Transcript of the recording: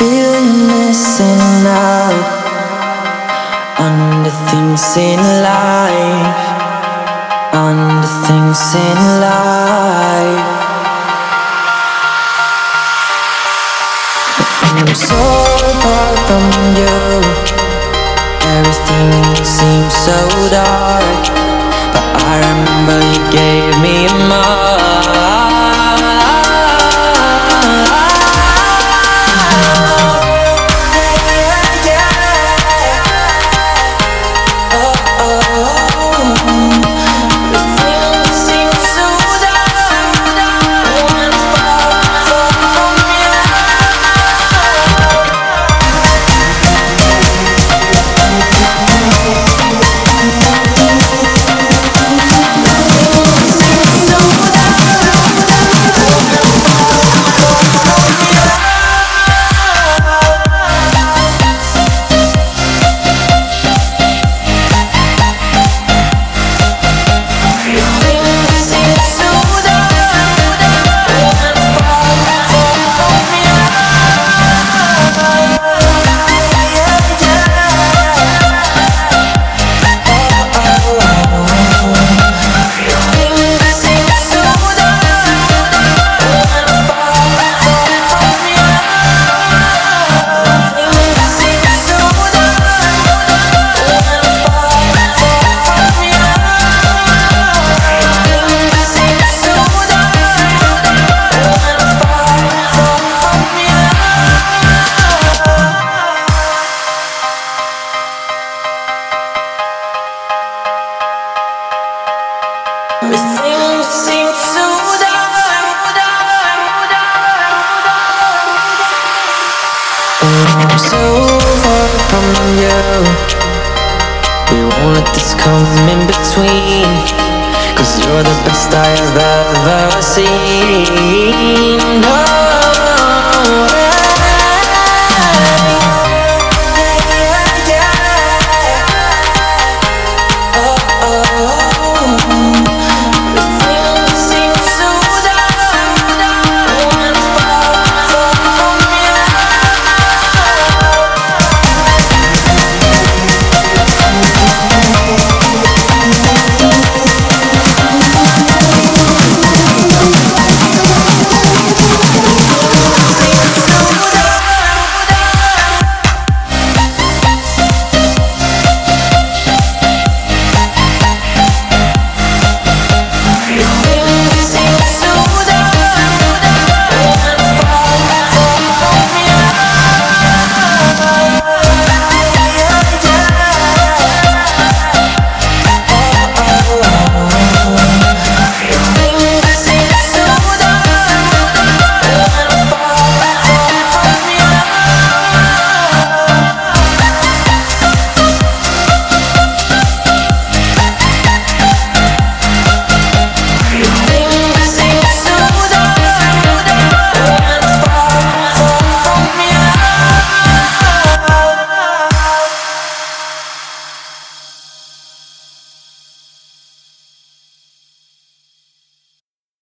Feel you missing out on the things in life, on the things in life. I'm so far from you. Everything seems so dark, but I remember you gave me a Everything so far from you. We won't let this come in between. Cause you're the best I have ever seen. No.